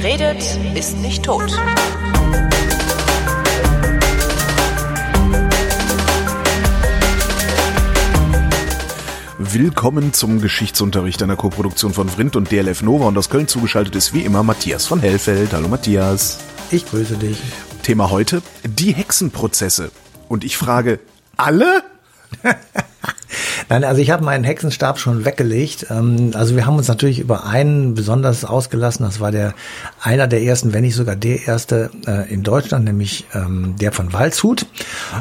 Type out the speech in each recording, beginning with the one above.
Wer redet, ist nicht tot. Willkommen zum Geschichtsunterricht einer Koproduktion von Vrindt und DLF Nova und aus Köln zugeschaltet ist wie immer Matthias von Hellfeld. Hallo Matthias. Ich grüße dich. Thema heute, die Hexenprozesse. Und ich frage, alle? Nein, also ich habe meinen Hexenstab schon weggelegt. Ähm, also wir haben uns natürlich über einen besonders ausgelassen. Das war der einer der ersten, wenn nicht sogar der erste äh, in Deutschland, nämlich ähm, der von Waldshut.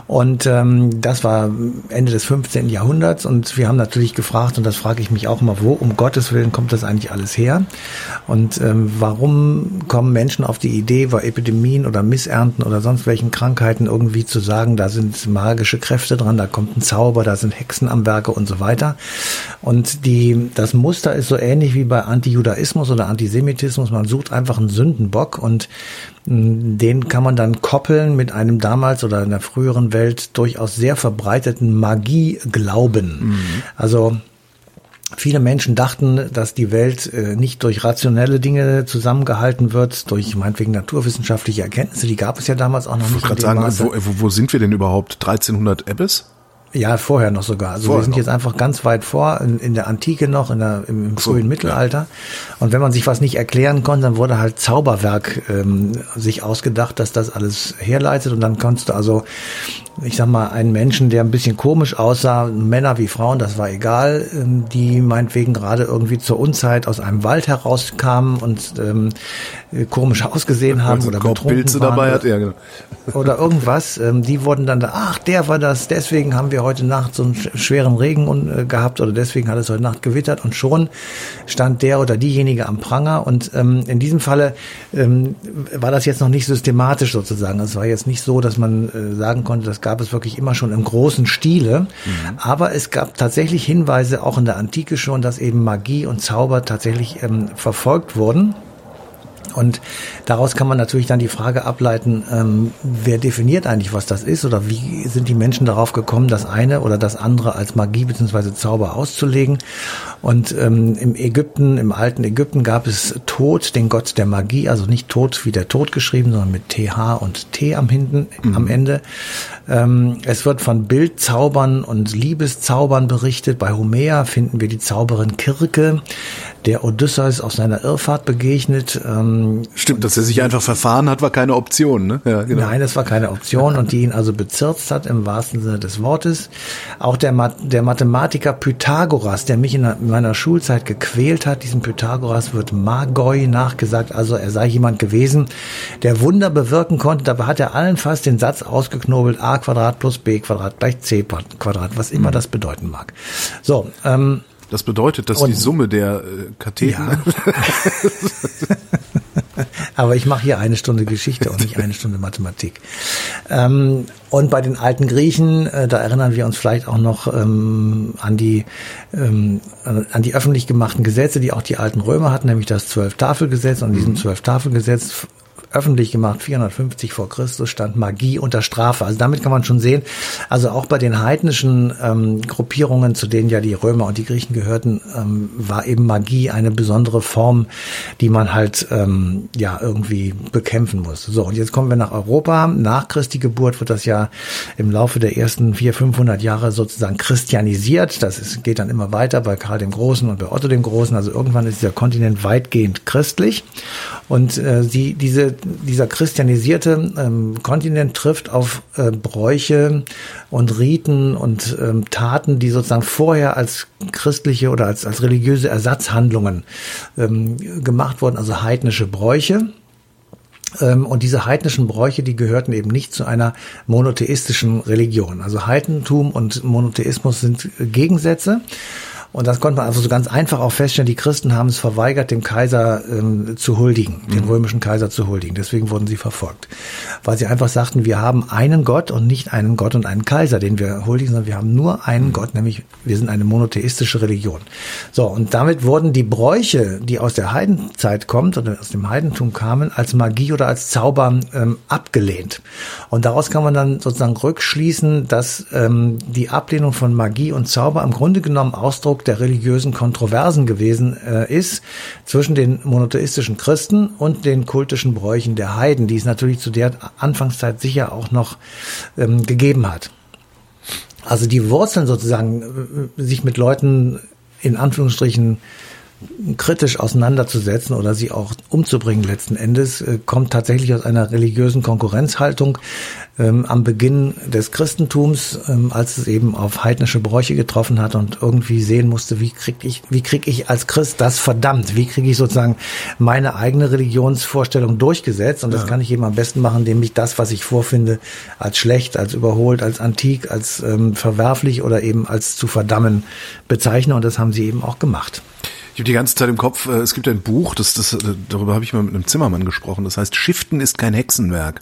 Und ähm, das war Ende des 15. Jahrhunderts. Und wir haben natürlich gefragt, und das frage ich mich auch immer, wo um Gottes Willen kommt das eigentlich alles her? Und warum kommen Menschen auf die Idee, bei Epidemien oder Missernten oder sonst welchen Krankheiten irgendwie zu sagen, da sind magische Kräfte dran, da kommt ein Zauber, da sind Hexen am Werke und so weiter. Und die, das Muster ist so ähnlich wie bei Antijudaismus oder Antisemitismus. Man sucht einfach einen Sündenbock und den kann man dann koppeln mit einem damals oder in der früheren Welt durchaus sehr verbreiteten Magieglauben. Mhm. Also Viele Menschen dachten, dass die Welt äh, nicht durch rationelle Dinge zusammengehalten wird, durch meinetwegen naturwissenschaftliche Erkenntnisse. Die gab es ja damals auch noch ich nicht. Ich wollte gerade sagen, wo, wo, sind wir denn überhaupt? 1300 Ebbes? Ja, vorher noch sogar. Also vorher wir sind noch. jetzt einfach ganz weit vor, in, in, der Antike noch, in der, im, im frühen so, Mittelalter. Ja. Und wenn man sich was nicht erklären konnte, dann wurde halt Zauberwerk ähm, sich ausgedacht, dass das alles herleitet. Und dann konntest du also, ich sag mal, einen Menschen, der ein bisschen komisch aussah, Männer wie Frauen, das war egal, ähm, die meinetwegen gerade irgendwie zur Unzeit aus einem Wald herauskamen und ähm, komisch ausgesehen haben oder betrunken Pilze waren dabei hat, ja, genau. oder irgendwas, ähm, die wurden dann da, ach, der war das, deswegen haben wir heute Nacht so einen schweren Regen äh, gehabt oder deswegen hat es heute Nacht gewittert und schon stand der oder diejenige am Pranger und ähm, in diesem Falle ähm, war das jetzt noch nicht systematisch sozusagen. Es war jetzt nicht so, dass man äh, sagen konnte, das gab es wirklich immer schon im großen Stile, mhm. aber es gab tatsächlich Hinweise auch in der Antike schon, dass eben Magie und Zauber tatsächlich ähm, verfolgt wurden. Und daraus kann man natürlich dann die Frage ableiten, ähm, wer definiert eigentlich, was das ist oder wie sind die Menschen darauf gekommen, das eine oder das andere als Magie bzw. Zauber auszulegen. Und ähm, im Ägypten, im alten Ägypten gab es Tod, den Gott der Magie, also nicht Tod wie der Tod geschrieben, sondern mit TH und T am hinten, mhm. am Ende. Ähm, es wird von Bildzaubern und Liebeszaubern berichtet. Bei Homer finden wir die Zauberin Kirke, der Odysseus auf seiner Irrfahrt begegnet. Ähm, Stimmt, dass er sich einfach verfahren hat, war keine Option. Ne? Ja, genau. Nein, es war keine Option und die ihn also bezirzt hat im wahrsten Sinne des Wortes. Auch der, Ma der Mathematiker Pythagoras, der mich in meiner Schulzeit gequält hat, diesem Pythagoras wird Magoi nachgesagt. Also er sei jemand gewesen, der Wunder bewirken konnte. Dabei hat er allen fast den Satz ausgeknobelt, a Quadrat plus b Quadrat gleich c Quadrat, was immer mhm. das bedeuten mag. So, ähm, das bedeutet, dass und, die Summe der äh, Katheten. Ja. Aber ich mache hier eine Stunde Geschichte und nicht eine Stunde Mathematik. Ähm, und bei den alten Griechen, äh, da erinnern wir uns vielleicht auch noch ähm, an die ähm, an die öffentlich gemachten Gesetze, die auch die alten Römer hatten, nämlich das Zwölf-Tafelgesetz. Und diesem mhm. Zwölf-Tafelgesetz öffentlich gemacht, 450 vor Christus, stand Magie unter Strafe. Also damit kann man schon sehen, also auch bei den heidnischen ähm, Gruppierungen, zu denen ja die Römer und die Griechen gehörten, ähm, war eben Magie eine besondere Form, die man halt ähm, ja irgendwie bekämpfen muss. So, und jetzt kommen wir nach Europa. Nach Christi Geburt wird das ja im Laufe der ersten 400, 500 Jahre sozusagen christianisiert. Das ist, geht dann immer weiter bei Karl dem Großen und bei Otto dem Großen. Also irgendwann ist dieser Kontinent weitgehend christlich. Und äh, die, diese dieser christianisierte ähm, Kontinent trifft auf äh, Bräuche und Riten und ähm, Taten, die sozusagen vorher als christliche oder als, als religiöse Ersatzhandlungen ähm, gemacht wurden, also heidnische Bräuche. Ähm, und diese heidnischen Bräuche, die gehörten eben nicht zu einer monotheistischen Religion. Also Heidentum und Monotheismus sind Gegensätze. Und das konnte man also so ganz einfach auch feststellen, die Christen haben es verweigert, dem Kaiser ähm, zu huldigen, mhm. den römischen Kaiser zu huldigen. Deswegen wurden sie verfolgt. Weil sie einfach sagten, wir haben einen Gott und nicht einen Gott und einen Kaiser, den wir huldigen, sondern wir haben nur einen mhm. Gott, nämlich wir sind eine monotheistische Religion. So, und damit wurden die Bräuche, die aus der Heidenzeit kommt oder aus dem Heidentum kamen, als Magie oder als Zauber ähm, abgelehnt. Und daraus kann man dann sozusagen rückschließen, dass ähm, die Ablehnung von Magie und Zauber im Grunde genommen Ausdruck Ausdruck der religiösen Kontroversen gewesen äh, ist zwischen den monotheistischen Christen und den kultischen Bräuchen der Heiden, die es natürlich zu der Anfangszeit sicher auch noch ähm, gegeben hat. Also die Wurzeln sozusagen, äh, sich mit Leuten in Anführungsstrichen kritisch auseinanderzusetzen oder sie auch umzubringen letzten Endes, äh, kommt tatsächlich aus einer religiösen Konkurrenzhaltung ähm, am Beginn des Christentums, ähm, als es eben auf heidnische Bräuche getroffen hat und irgendwie sehen musste, wie krieg ich, wie krieg ich als Christ das verdammt, wie kriege ich sozusagen meine eigene Religionsvorstellung durchgesetzt und das ja. kann ich eben am besten machen, indem ich das, was ich vorfinde, als schlecht, als überholt, als antik, als ähm, verwerflich oder eben als zu verdammen bezeichne und das haben sie eben auch gemacht. Ich habe die ganze Zeit im Kopf, äh, es gibt ein Buch, das, das, äh, darüber habe ich mal mit einem Zimmermann gesprochen, das heißt Shiften ist kein Hexenwerk.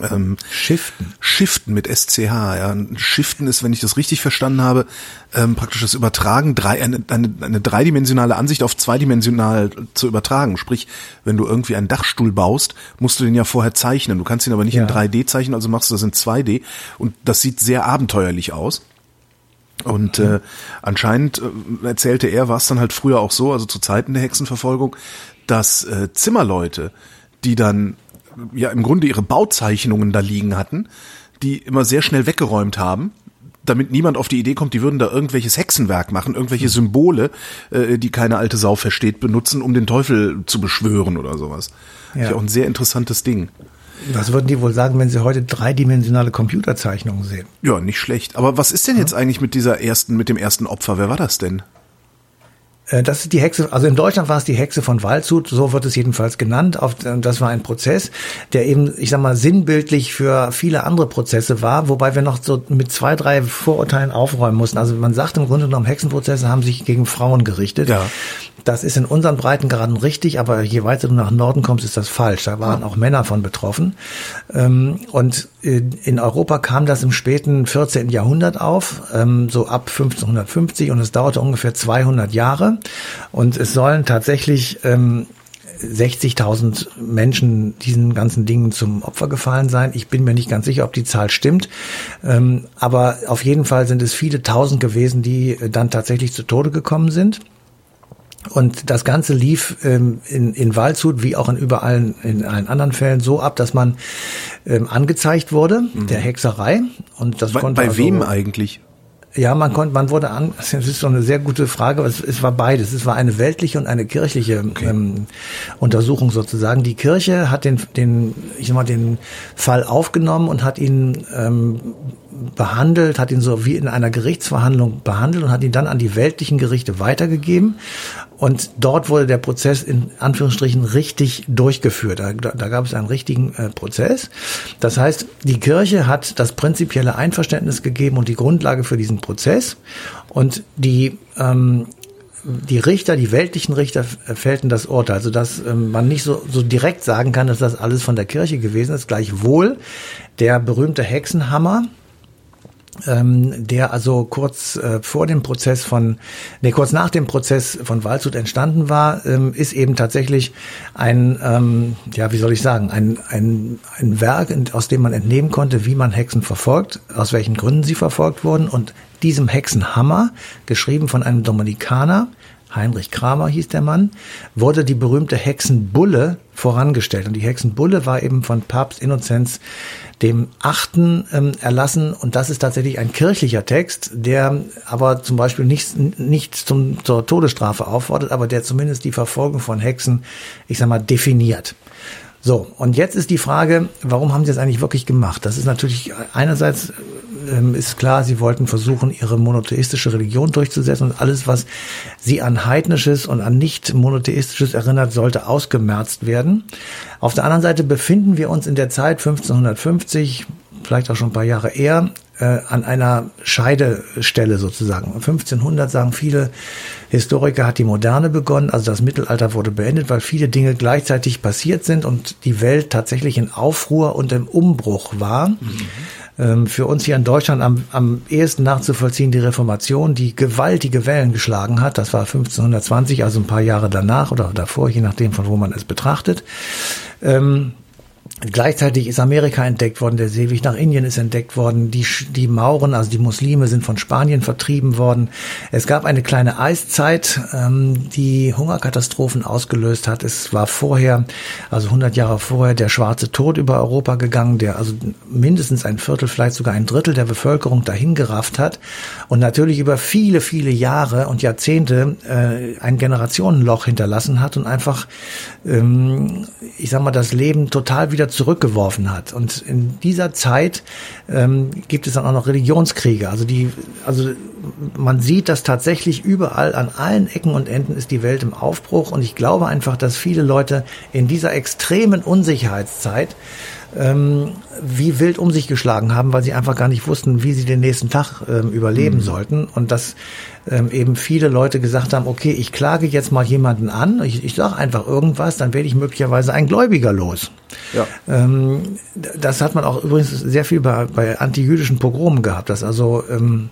Ähm, Shiften. Shiften mit SCH. Ja. Shiften ist, wenn ich das richtig verstanden habe, ähm, praktisch das Übertragen, drei, eine, eine, eine dreidimensionale Ansicht auf zweidimensional zu übertragen. Sprich, wenn du irgendwie einen Dachstuhl baust, musst du den ja vorher zeichnen. Du kannst ihn aber nicht ja. in 3D zeichnen, also machst du das in 2D. Und das sieht sehr abenteuerlich aus. Und äh, anscheinend äh, erzählte er, war es dann halt früher auch so, also zu Zeiten der Hexenverfolgung, dass äh, Zimmerleute, die dann ja im Grunde ihre Bauzeichnungen da liegen hatten, die immer sehr schnell weggeräumt haben, damit niemand auf die Idee kommt, die würden da irgendwelches Hexenwerk machen, irgendwelche. Symbole, äh, die keine alte Sau versteht, benutzen, um den Teufel zu beschwören oder sowas. Ja. ja auch ein sehr interessantes Ding. Was würden die wohl sagen, wenn sie heute dreidimensionale Computerzeichnungen sehen? Ja, nicht schlecht. Aber was ist denn jetzt eigentlich mit dieser ersten, mit dem ersten Opfer? Wer war das denn? Äh, das ist die Hexe, also in Deutschland war es die Hexe von Waldshut, so wird es jedenfalls genannt. Das war ein Prozess, der eben, ich sag mal, sinnbildlich für viele andere Prozesse war, wobei wir noch so mit zwei, drei Vorurteilen aufräumen mussten. Also man sagt im Grunde genommen, Hexenprozesse haben sich gegen Frauen gerichtet. Ja. Das ist in unseren Breitengraden richtig, aber je weiter du nach Norden kommst, ist das falsch. Da waren auch Männer von betroffen. Ähm, und in Europa kam das im späten 14. Jahrhundert auf, ähm, so ab 1550 und es dauerte ungefähr 200 Jahre. Und es sollen tatsächlich 60.000 ähm, Menschen diesen ganzen Dingen zum Opfer gefallen sein. Ich bin mir nicht ganz sicher, ob die Zahl stimmt. aber auf jeden Fall sind es viele Tausend gewesen, die dann tatsächlich zu Tode gekommen sind. Und das Ganze lief ähm, in, in Waldshut wie auch in überall in allen anderen Fällen so ab, dass man ähm, angezeigt wurde mhm. der Hexerei. Und das bei, konnte bei also, wem eigentlich? Ja, man konnte, man wurde an. Das ist so eine sehr gute Frage. Es, es war beides. Es war eine weltliche und eine kirchliche okay. ähm, Untersuchung sozusagen. Die Kirche hat den, den, ich sag mal, den Fall aufgenommen und hat ihn ähm, behandelt, hat ihn so wie in einer Gerichtsverhandlung behandelt und hat ihn dann an die weltlichen Gerichte weitergegeben. Und dort wurde der Prozess in Anführungsstrichen richtig durchgeführt. Da, da gab es einen richtigen äh, Prozess. Das heißt, die Kirche hat das prinzipielle Einverständnis gegeben und die Grundlage für diesen Prozess. Und die ähm, die Richter, die weltlichen Richter fällten das Urteil, also dass ähm, man nicht so, so direkt sagen kann, dass das alles von der Kirche gewesen ist. Gleichwohl der berühmte Hexenhammer, ähm, der also kurz äh, vor dem Prozess von, nee, kurz nach dem Prozess von Waldshut entstanden war, ähm, ist eben tatsächlich ein, ähm, ja, wie soll ich sagen, ein, ein, ein Werk, aus dem man entnehmen konnte, wie man Hexen verfolgt, aus welchen Gründen sie verfolgt wurden. Und diesem Hexenhammer, geschrieben von einem Dominikaner, Heinrich Kramer hieß der Mann, wurde die berühmte Hexenbulle vorangestellt. Und die Hexenbulle war eben von Papst Innozenz dem Achten ähm, erlassen. Und das ist tatsächlich ein kirchlicher Text, der aber zum Beispiel nicht, nicht zum, zur Todesstrafe auffordert, aber der zumindest die Verfolgung von Hexen, ich sag mal, definiert. So, und jetzt ist die Frage, warum haben sie das eigentlich wirklich gemacht? Das ist natürlich einerseits ähm, ist klar, sie wollten versuchen, ihre monotheistische Religion durchzusetzen und alles, was sie an heidnisches und an nicht monotheistisches erinnert, sollte ausgemerzt werden. Auf der anderen Seite befinden wir uns in der Zeit 1550, vielleicht auch schon ein paar Jahre eher, äh, an einer Scheidestelle sozusagen. 1500 sagen viele Historiker hat die Moderne begonnen, also das Mittelalter wurde beendet, weil viele Dinge gleichzeitig passiert sind und die Welt tatsächlich in Aufruhr und im Umbruch war. Mhm. Ähm, für uns hier in Deutschland am, am ehesten nachzuvollziehen die Reformation, die gewaltige Wellen geschlagen hat. Das war 1520, also ein paar Jahre danach oder davor, je nachdem, von wo man es betrachtet. Ähm, Gleichzeitig ist Amerika entdeckt worden, der Seeweg nach Indien ist entdeckt worden, die, die Mauren, also die Muslime sind von Spanien vertrieben worden. Es gab eine kleine Eiszeit, ähm, die Hungerkatastrophen ausgelöst hat. Es war vorher, also 100 Jahre vorher, der schwarze Tod über Europa gegangen, der also mindestens ein Viertel, vielleicht sogar ein Drittel der Bevölkerung dahin gerafft hat und natürlich über viele, viele Jahre und Jahrzehnte äh, ein Generationenloch hinterlassen hat und einfach, ähm, ich sag mal, das Leben total wieder zurückgeworfen hat. Und in dieser Zeit ähm, gibt es dann auch noch Religionskriege. Also die, also man sieht, dass tatsächlich überall an allen Ecken und Enden ist die Welt im Aufbruch. Und ich glaube einfach, dass viele Leute in dieser extremen Unsicherheitszeit ähm, wie wild um sich geschlagen haben, weil sie einfach gar nicht wussten, wie sie den nächsten Tag ähm, überleben mhm. sollten. Und dass ähm, eben viele Leute gesagt haben, okay, ich klage jetzt mal jemanden an, ich, ich sage einfach irgendwas, dann werde ich möglicherweise ein Gläubiger los. Ja. Ähm, das hat man auch übrigens sehr viel bei, bei antijüdischen Pogromen gehabt, dass also ähm,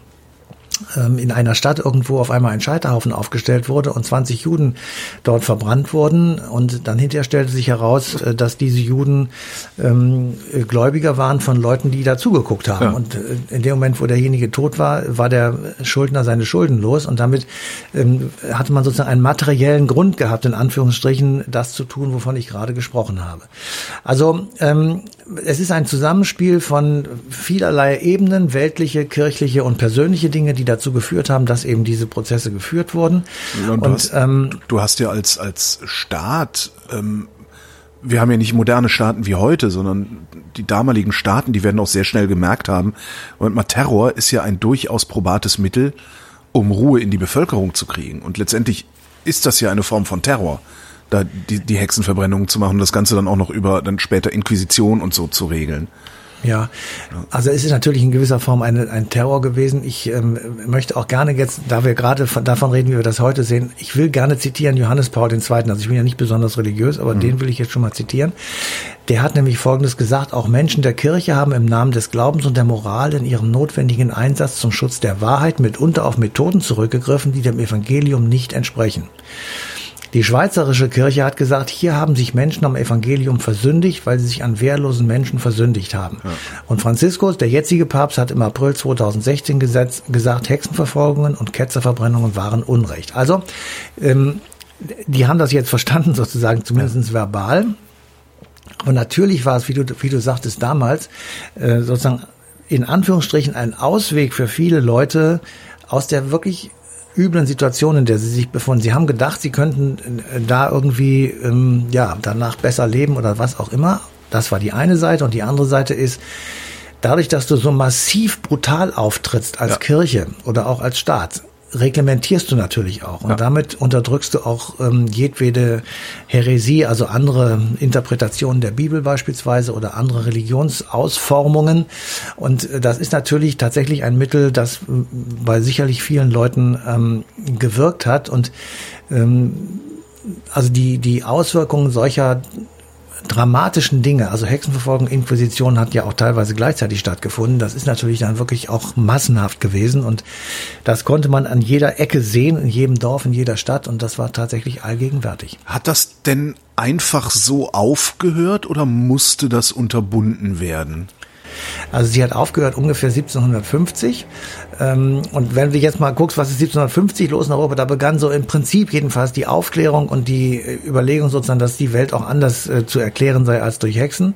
in einer Stadt irgendwo auf einmal ein Scheiterhaufen aufgestellt wurde und 20 Juden dort verbrannt wurden. Und dann hinterher stellte sich heraus, äh, dass diese Juden ähm, Gläubiger waren von Leuten, die da zugeguckt haben. Ja. Und äh, in dem Moment, wo derjenige tot war, war der Schuldner seine Schulden los. Und damit ähm, hatte man sozusagen einen materiellen Grund gehabt, in Anführungsstrichen, das zu tun, wovon ich gerade gesprochen habe. Also ähm, es ist ein Zusammenspiel von vielerlei Ebenen, weltliche, kirchliche und persönliche Dinge, die dazu geführt haben, dass eben diese Prozesse geführt wurden. Ja, und, du, hast, ähm, du hast ja als, als Staat, ähm, wir haben ja nicht moderne Staaten wie heute, sondern die damaligen Staaten, die werden auch sehr schnell gemerkt haben. Und mal Terror ist ja ein durchaus probates Mittel, um Ruhe in die Bevölkerung zu kriegen. Und letztendlich ist das ja eine Form von Terror da die, die Hexenverbrennung zu machen, das Ganze dann auch noch über dann später Inquisition und so zu regeln. Ja, also es ist natürlich in gewisser Form eine, ein Terror gewesen. Ich ähm, möchte auch gerne jetzt, da wir gerade von, davon reden, wie wir das heute sehen, ich will gerne zitieren Johannes Paul II. Also ich bin ja nicht besonders religiös, aber mhm. den will ich jetzt schon mal zitieren. Der hat nämlich Folgendes gesagt, auch Menschen der Kirche haben im Namen des Glaubens und der Moral in ihrem notwendigen Einsatz zum Schutz der Wahrheit mitunter auf Methoden zurückgegriffen, die dem Evangelium nicht entsprechen. Die schweizerische Kirche hat gesagt, hier haben sich Menschen am Evangelium versündigt, weil sie sich an wehrlosen Menschen versündigt haben. Ja. Und Franziskus, der jetzige Papst, hat im April 2016 gesetzt, gesagt, Hexenverfolgungen und Ketzerverbrennungen waren Unrecht. Also, ähm, die haben das jetzt verstanden, sozusagen, zumindest ja. verbal. Aber natürlich war es, wie du, wie du sagtest, damals äh, sozusagen in Anführungsstrichen ein Ausweg für viele Leute aus der wirklich üblen Situation, in der sie sich befunden. Sie haben gedacht, sie könnten äh, da irgendwie ähm, ja danach besser leben oder was auch immer. Das war die eine Seite und die andere Seite ist, dadurch, dass du so massiv brutal auftrittst als ja. Kirche oder auch als Staat, reglementierst du natürlich auch. Und ja. damit unterdrückst du auch ähm, jedwede Häresie, also andere Interpretationen der Bibel beispielsweise oder andere Religionsausformungen. Und äh, das ist natürlich tatsächlich ein Mittel, das bei sicherlich vielen Leuten ähm, gewirkt hat. Und ähm, also die, die Auswirkungen solcher dramatischen Dinge, also Hexenverfolgung, Inquisition hat ja auch teilweise gleichzeitig stattgefunden. Das ist natürlich dann wirklich auch massenhaft gewesen und das konnte man an jeder Ecke sehen, in jedem Dorf, in jeder Stadt und das war tatsächlich allgegenwärtig. Hat das denn einfach so aufgehört oder musste das unterbunden werden? Also sie hat aufgehört ungefähr 1750. Ähm, und wenn du jetzt mal guckst, was ist 1750 los in Europa, da begann so im Prinzip jedenfalls die Aufklärung und die äh, Überlegung sozusagen, dass die Welt auch anders äh, zu erklären sei als durch Hexen.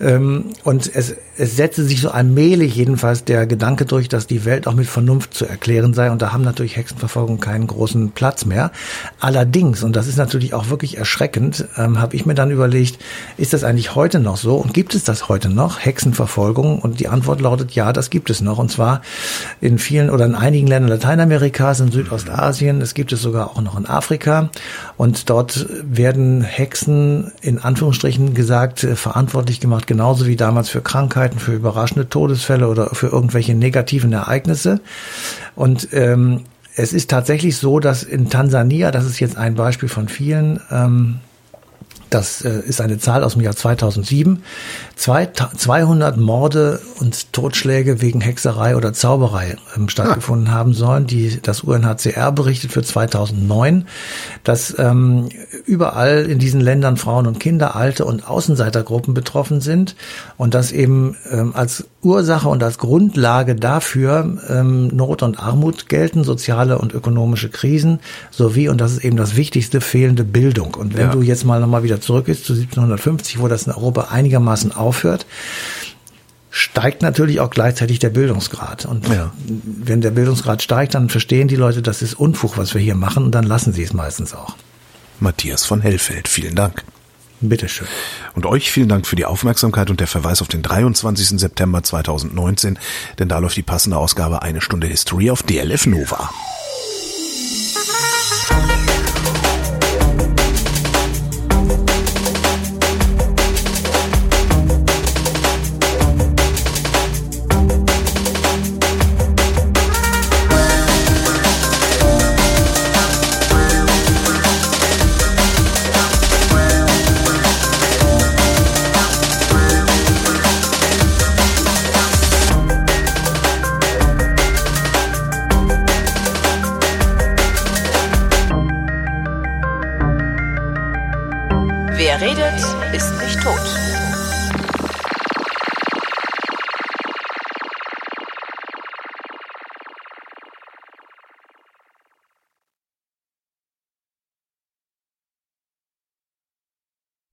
Ähm, und es, es setzte sich so allmählich jedenfalls der Gedanke durch, dass die Welt auch mit Vernunft zu erklären sei. Und da haben natürlich Hexenverfolgung keinen großen Platz mehr. Allerdings, und das ist natürlich auch wirklich erschreckend, ähm, habe ich mir dann überlegt, ist das eigentlich heute noch so? Und gibt es das heute noch? Hexenverfolgung? Und die Antwort lautet ja, das gibt es noch. Und zwar in vielen oder in einigen Ländern Lateinamerikas, in Südostasien. Es gibt es sogar auch noch in Afrika. Und dort werden Hexen in Anführungsstrichen gesagt äh, verantwortlich gemacht, genauso wie damals für Krankheiten, für überraschende Todesfälle oder für irgendwelche negativen Ereignisse. Und ähm, es ist tatsächlich so, dass in Tansania, das ist jetzt ein Beispiel von vielen, ähm, Das äh, ist eine Zahl aus dem Jahr 2007. Zwei, 200 Morde und Totschläge wegen Hexerei oder Zauberei ähm, stattgefunden ah. haben sollen. Die, das UNHCR berichtet für 2009, dass ähm, überall in diesen Ländern Frauen und Kinder, alte und Außenseitergruppen betroffen sind und dass eben ähm, als Ursache und als Grundlage dafür ähm, Not und Armut gelten, soziale und ökonomische Krisen sowie, und das ist eben das Wichtigste, fehlende Bildung. Und wenn ja. du jetzt mal nochmal wieder zurück ist zu 1750, wo das in Europa einigermaßen aufhört, steigt natürlich auch gleichzeitig der Bildungsgrad. Und ja. wenn der Bildungsgrad steigt, dann verstehen die Leute, das ist Unfug, was wir hier machen, und dann lassen sie es meistens auch. Matthias von Hellfeld, vielen Dank. Bitteschön. Und euch vielen Dank für die Aufmerksamkeit und der Verweis auf den 23. September 2019, denn da läuft die passende Ausgabe Eine Stunde History auf DLF Nova.